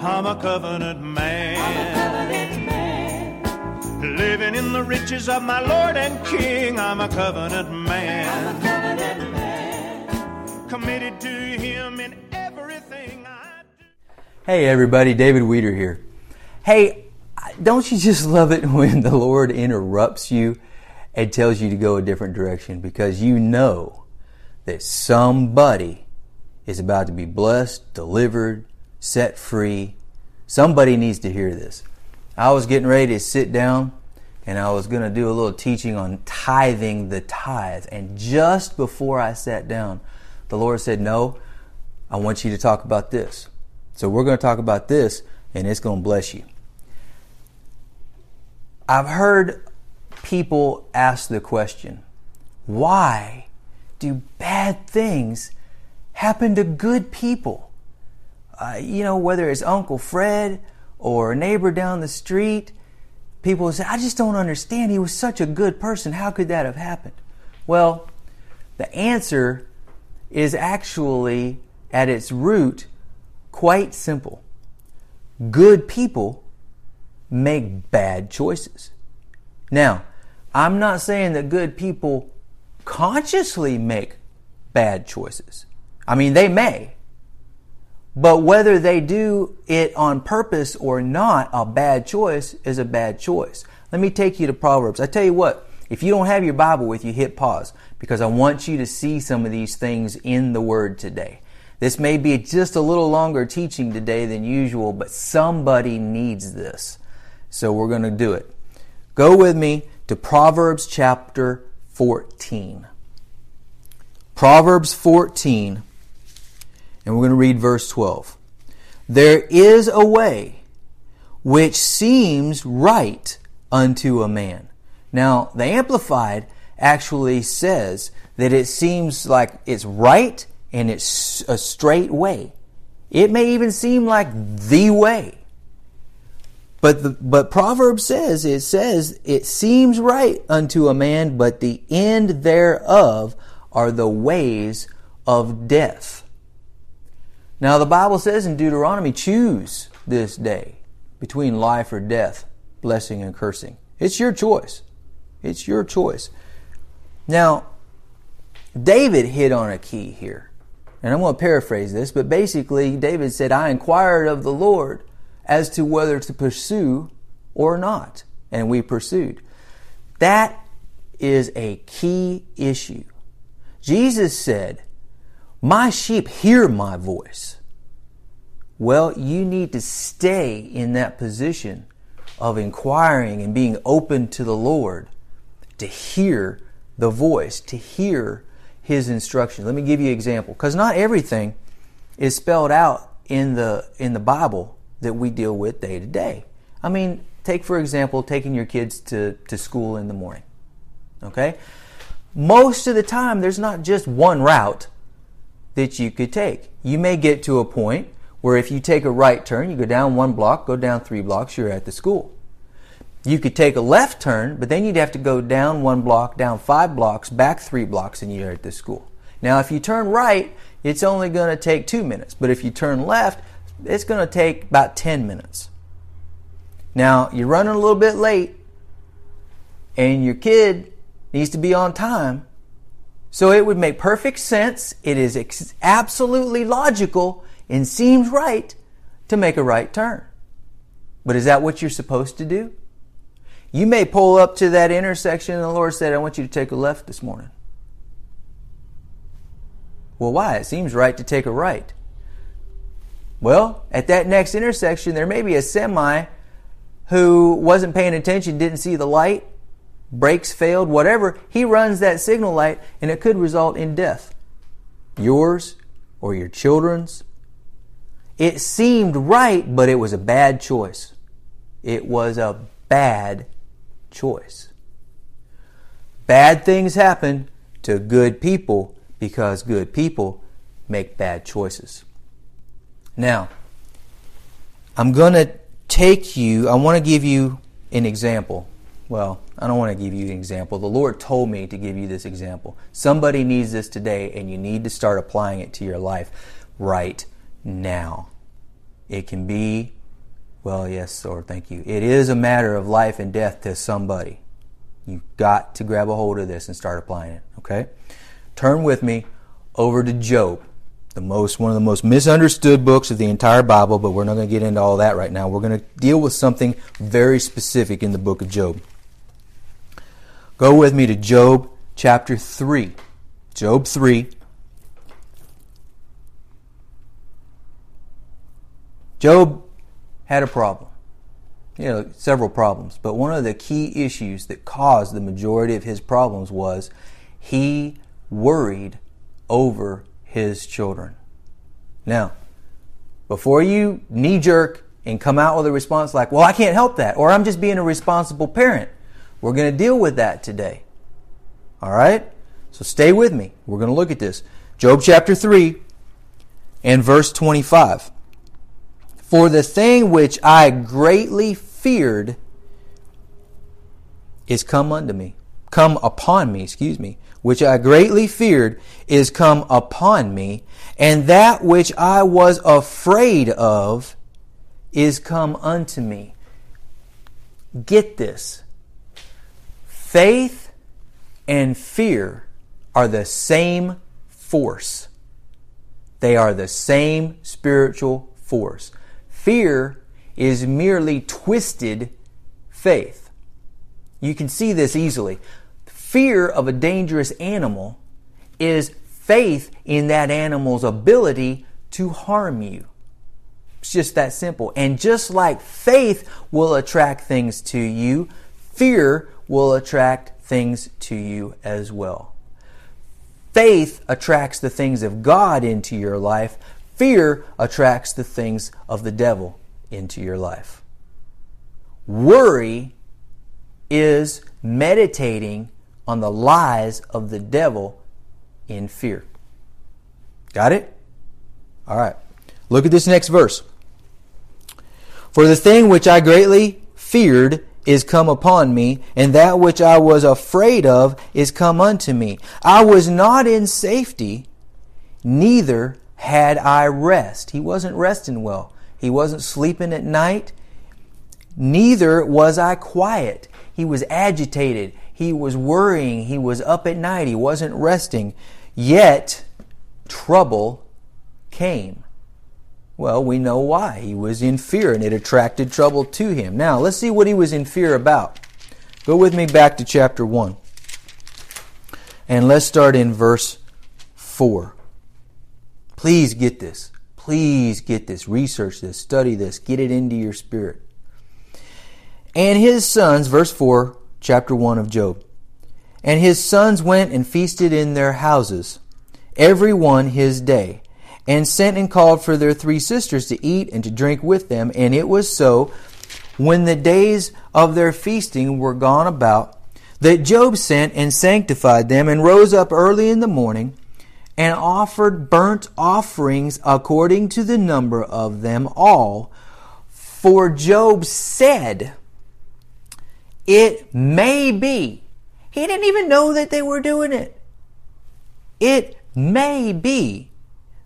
I'm a covenant man. I'm a covenant man. Living in the riches of my Lord and King, I'm a covenant man. I'm a covenant man. Committed to Him in everything I do. Hey everybody, David Weeder here. Hey, don't you just love it when the Lord interrupts you and tells you to go a different direction because you know that somebody is about to be blessed, delivered, set free. Somebody needs to hear this. I was getting ready to sit down and I was going to do a little teaching on tithing the tithe. And just before I sat down, the Lord said, No, I want you to talk about this. So we're going to talk about this and it's going to bless you. I've heard people ask the question, why do bad things happen to good people? Uh, you know, whether it's Uncle Fred or a neighbor down the street, people say, I just don't understand. He was such a good person. How could that have happened? Well, the answer is actually at its root quite simple. Good people make bad choices. Now, I'm not saying that good people consciously make bad choices. I mean, they may. But whether they do it on purpose or not, a bad choice is a bad choice. Let me take you to Proverbs. I tell you what, if you don't have your Bible with you, hit pause because I want you to see some of these things in the Word today. This may be just a little longer teaching today than usual, but somebody needs this. So we're going to do it. Go with me to Proverbs chapter 14. Proverbs 14 and we're going to read verse 12. There is a way which seems right unto a man. Now, the Amplified actually says that it seems like it's right and it's a straight way. It may even seem like the way. But the, but Proverbs says it says it seems right unto a man, but the end thereof are the ways of death. Now, the Bible says in Deuteronomy, choose this day between life or death, blessing and cursing. It's your choice. It's your choice. Now, David hit on a key here. And I'm going to paraphrase this, but basically, David said, I inquired of the Lord as to whether to pursue or not. And we pursued. That is a key issue. Jesus said, my sheep hear my voice. Well, you need to stay in that position of inquiring and being open to the Lord to hear the voice, to hear His instruction. Let me give you an example, because not everything is spelled out in the in the Bible that we deal with day to day. I mean, take for example, taking your kids to, to school in the morning. Okay? Most of the time, there's not just one route that you could take. You may get to a point where if you take a right turn, you go down one block, go down three blocks, you're at the school. You could take a left turn, but then you'd have to go down one block, down five blocks, back three blocks, and you're at the school. Now, if you turn right, it's only going to take two minutes, but if you turn left, it's going to take about 10 minutes. Now, you're running a little bit late, and your kid needs to be on time, so it would make perfect sense. It is ex- absolutely logical and seems right to make a right turn. But is that what you're supposed to do? You may pull up to that intersection and the Lord said, I want you to take a left this morning. Well, why? It seems right to take a right. Well, at that next intersection, there may be a semi who wasn't paying attention, didn't see the light, brakes failed, whatever, he runs that signal light and it could result in death. Yours or your children's. It seemed right, but it was a bad choice. It was a bad choice. Bad things happen to good people because good people make bad choices. Now, I'm going to take you, I want to give you an example well, I don't want to give you an example. The Lord told me to give you this example. Somebody needs this today, and you need to start applying it to your life right now. It can be, well, yes, or thank you. It is a matter of life and death to somebody. You've got to grab a hold of this and start applying it, okay? Turn with me over to Job, the most one of the most misunderstood books of the entire Bible, but we're not going to get into all that right now. We're going to deal with something very specific in the book of Job. Go with me to Job chapter 3. Job 3 Job had a problem. You know, several problems, but one of the key issues that caused the majority of his problems was he worried over his children. Now, before you knee jerk and come out with a response like, well, I can't help that, or I'm just being a responsible parent, we're going to deal with that today. All right? So stay with me. We're going to look at this. Job chapter 3 and verse 25. For the thing which I greatly feared is come unto me, come upon me, excuse me, which I greatly feared is come upon me, and that which I was afraid of is come unto me. Get this. Faith and fear are the same force. They are the same spiritual force. Fear is merely twisted faith. You can see this easily. Fear of a dangerous animal is faith in that animal's ability to harm you. It's just that simple. And just like faith will attract things to you, fear will attract things to you as well. Faith attracts the things of God into your life. Fear attracts the things of the devil into your life. Worry is meditating on the lies of the devil in fear. Got it? All right. Look at this next verse. For the thing which I greatly feared is come upon me, and that which I was afraid of is come unto me. I was not in safety, neither had I rest. He wasn't resting well. He wasn't sleeping at night. Neither was I quiet. He was agitated. He was worrying. He was up at night. He wasn't resting. Yet, trouble came. Well, we know why. He was in fear and it attracted trouble to him. Now, let's see what he was in fear about. Go with me back to chapter 1. And let's start in verse 4. Please get this. Please get this. Research this. Study this. Get it into your spirit. And his sons, verse 4, chapter 1 of Job. And his sons went and feasted in their houses, every one his day, and sent and called for their three sisters to eat and to drink with them. And it was so, when the days of their feasting were gone about, that Job sent and sanctified them, and rose up early in the morning, and offered burnt offerings according to the number of them all. For Job said, It may be. He didn't even know that they were doing it. It may be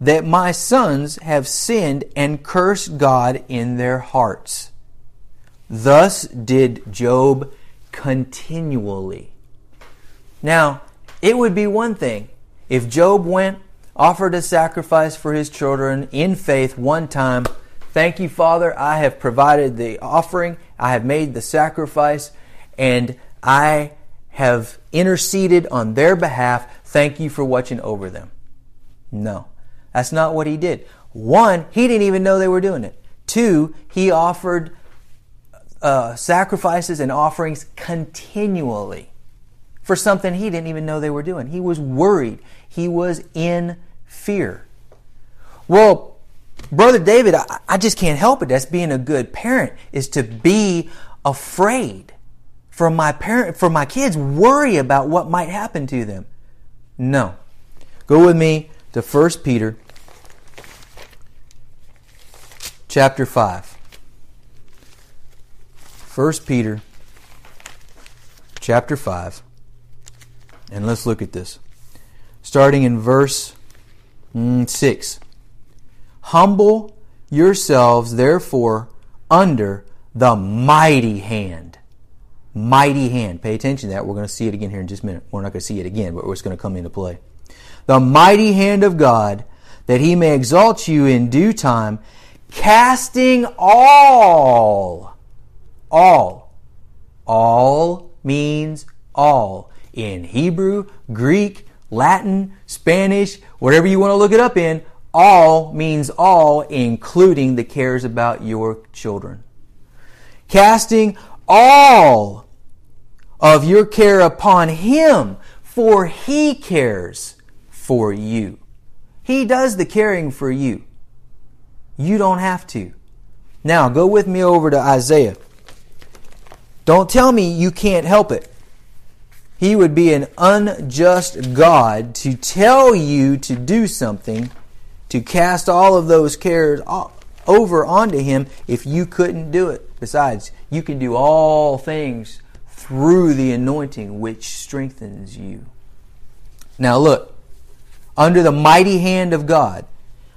that my sons have sinned and cursed God in their hearts. Thus did Job continually. Now, it would be one thing if Job went, offered a sacrifice for his children in faith one time, thank you, Father, I have provided the offering, I have made the sacrifice, and I have interceded on their behalf. Thank you for watching over them. No, that's not what he did. One, he didn't even know they were doing it. Two, he offered uh, sacrifices and offerings continually for something he didn't even know they were doing. He was worried. He was in fear. Well, Brother David, I, I just can't help it. That's being a good parent, is to be afraid for my parent, for my kids, worry about what might happen to them. No. Go with me to 1 Peter chapter 5. 1 Peter chapter 5. And let's look at this. Starting in verse mm, 6. Humble yourselves therefore under the mighty hand. Mighty hand. Pay attention to that. We're going to see it again here in just a minute. We're not going to see it again, but it's going to come into play. The mighty hand of God, that he may exalt you in due time, casting all, all, all means all. In Hebrew, Greek, Latin, Spanish, whatever you want to look it up in, all means all, including the cares about your children. Casting all of your care upon Him, for He cares for you. He does the caring for you. You don't have to. Now, go with me over to Isaiah. Don't tell me you can't help it. He would be an unjust God to tell you to do something, to cast all of those cares over onto Him if you couldn't do it. Besides, you can do all things through the anointing which strengthens you. Now, look, under the mighty hand of God,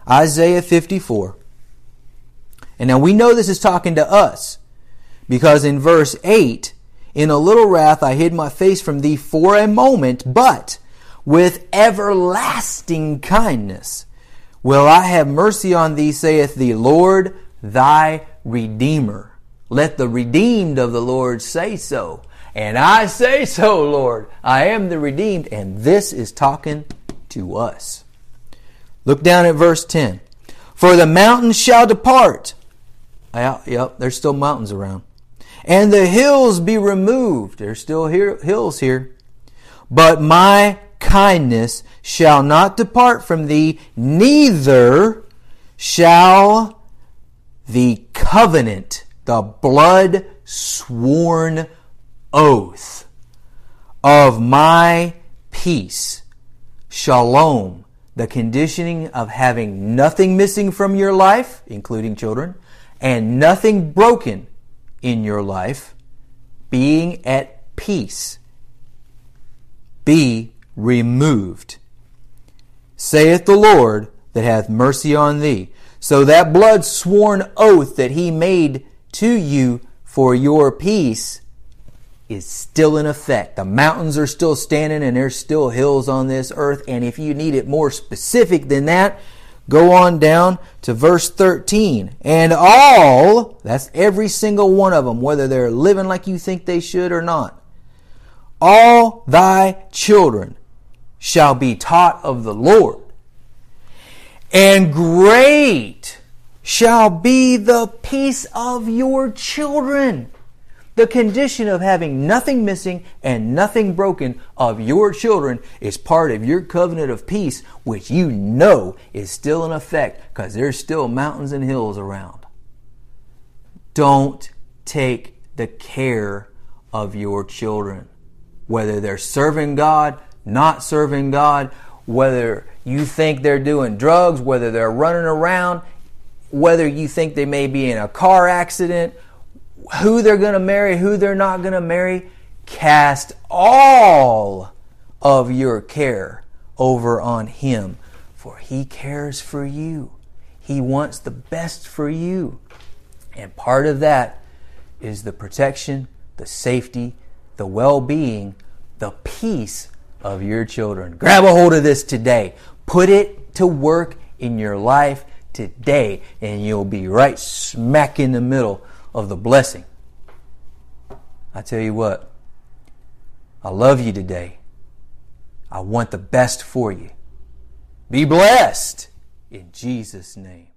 Isaiah 54. And now we know this is talking to us because in verse 8, in a little wrath I hid my face from thee for a moment, but with everlasting kindness will I have mercy on thee, saith the Lord thy Redeemer. Let the redeemed of the Lord say so. And I say so, Lord. I am the redeemed. And this is talking to us. Look down at verse 10. For the mountains shall depart. Yeah, yep, there's still mountains around and the hills be removed. There's still here, hills here. But my kindness shall not depart from thee, neither shall the covenant, the blood sworn oath of my peace, shalom, the conditioning of having nothing missing from your life, including children, and nothing broken in your life, being at peace, be removed. Saith the Lord that hath mercy on thee. So that blood sworn oath that he made to you for your peace is still in effect. The mountains are still standing and there's still hills on this earth. And if you need it more specific than that, Go on down to verse 13. And all, that's every single one of them, whether they're living like you think they should or not, all thy children shall be taught of the Lord. And great shall be the peace of your children. The condition of having nothing missing and nothing broken of your children is part of your covenant of peace, which you know is still in effect because there's still mountains and hills around. Don't take the care of your children, whether they're serving God, not serving God, whether you think they're doing drugs, whether they're running around, whether you think they may be in a car accident who they're going to marry, who they're not going to marry, cast all of your care over on Him, for He cares for you. He wants the best for you. And part of that is the protection, the safety, the well being, the peace of your children. Grab a hold of this today. Put it to work in your life today, and you'll be right smack in the middle of the blessing. I tell you what, I love you today. I want the best for you. Be blessed in Jesus' name.